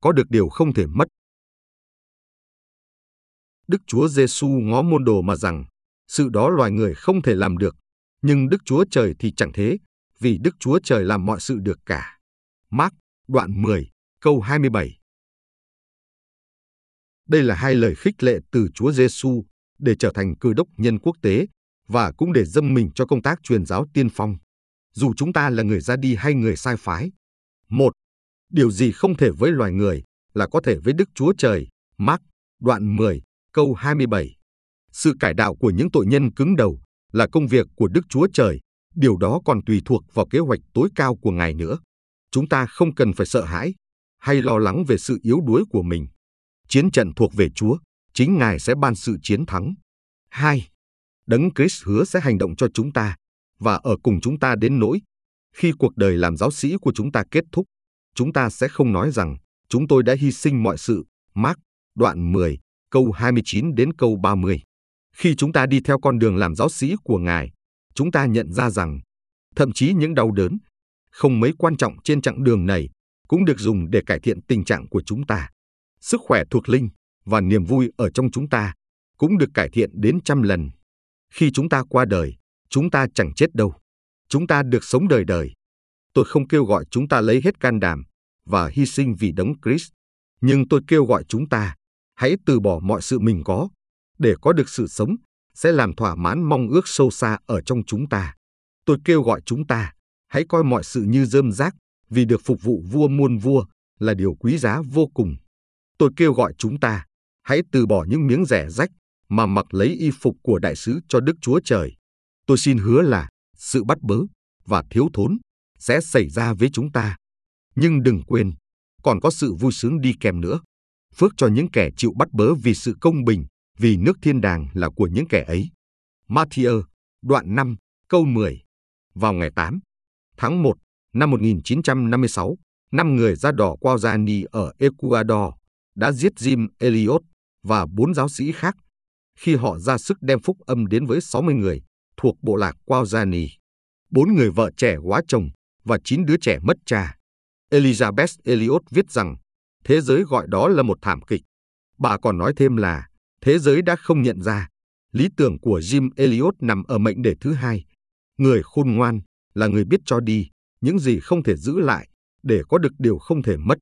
có được điều không thể mất. Đức Chúa Giêsu ngó môn đồ mà rằng, sự đó loài người không thể làm được, nhưng Đức Chúa Trời thì chẳng thế, vì Đức Chúa Trời làm mọi sự được cả. Mark, đoạn 10, câu 27. Đây là hai lời khích lệ từ Chúa Giêsu để trở thành cơ đốc nhân quốc tế và cũng để dâm mình cho công tác truyền giáo tiên phong. Dù chúng ta là người ra đi hay người sai phái. Một, điều gì không thể với loài người là có thể với Đức Chúa Trời. Mark, đoạn 10, câu 27. Sự cải đạo của những tội nhân cứng đầu là công việc của Đức Chúa Trời, điều đó còn tùy thuộc vào kế hoạch tối cao của Ngài nữa. Chúng ta không cần phải sợ hãi hay lo lắng về sự yếu đuối của mình. Chiến trận thuộc về Chúa, chính Ngài sẽ ban sự chiến thắng. 2. Đấng Christ hứa sẽ hành động cho chúng ta và ở cùng chúng ta đến nỗi khi cuộc đời làm giáo sĩ của chúng ta kết thúc, chúng ta sẽ không nói rằng chúng tôi đã hy sinh mọi sự. Mark, đoạn 10, câu 29 đến câu 30. Khi chúng ta đi theo con đường làm giáo sĩ của Ngài, chúng ta nhận ra rằng thậm chí những đau đớn không mấy quan trọng trên chặng đường này cũng được dùng để cải thiện tình trạng của chúng ta. Sức khỏe thuộc linh và niềm vui ở trong chúng ta cũng được cải thiện đến trăm lần. Khi chúng ta qua đời, chúng ta chẳng chết đâu. Chúng ta được sống đời đời. Tôi không kêu gọi chúng ta lấy hết can đảm và hy sinh vì đấng Christ, nhưng tôi kêu gọi chúng ta hãy từ bỏ mọi sự mình có để có được sự sống sẽ làm thỏa mãn mong ước sâu xa ở trong chúng ta. Tôi kêu gọi chúng ta hãy coi mọi sự như rơm rác vì được phục vụ vua muôn vua là điều quý giá vô cùng. Tôi kêu gọi chúng ta hãy từ bỏ những miếng rẻ rách mà mặc lấy y phục của đại sứ cho Đức Chúa Trời. Tôi xin hứa là sự bắt bớ và thiếu thốn sẽ xảy ra với chúng ta. Nhưng đừng quên, còn có sự vui sướng đi kèm nữa. Phước cho những kẻ chịu bắt bớ vì sự công bình, vì nước thiên đàng là của những kẻ ấy. Matthew, đoạn 5, câu 10. Vào ngày 8 tháng 1 năm 1956, năm người da đỏ Guarani ở Ecuador đã giết Jim Elliot và bốn giáo sĩ khác khi họ ra sức đem phúc âm đến với 60 người thuộc bộ lạc Guarani. Bốn người vợ trẻ quá chồng và chín đứa trẻ mất cha. Elizabeth Elliot viết rằng, thế giới gọi đó là một thảm kịch. Bà còn nói thêm là, thế giới đã không nhận ra lý tưởng của Jim Elliot nằm ở mệnh đề thứ hai. Người khôn ngoan là người biết cho đi, những gì không thể giữ lại, để có được điều không thể mất.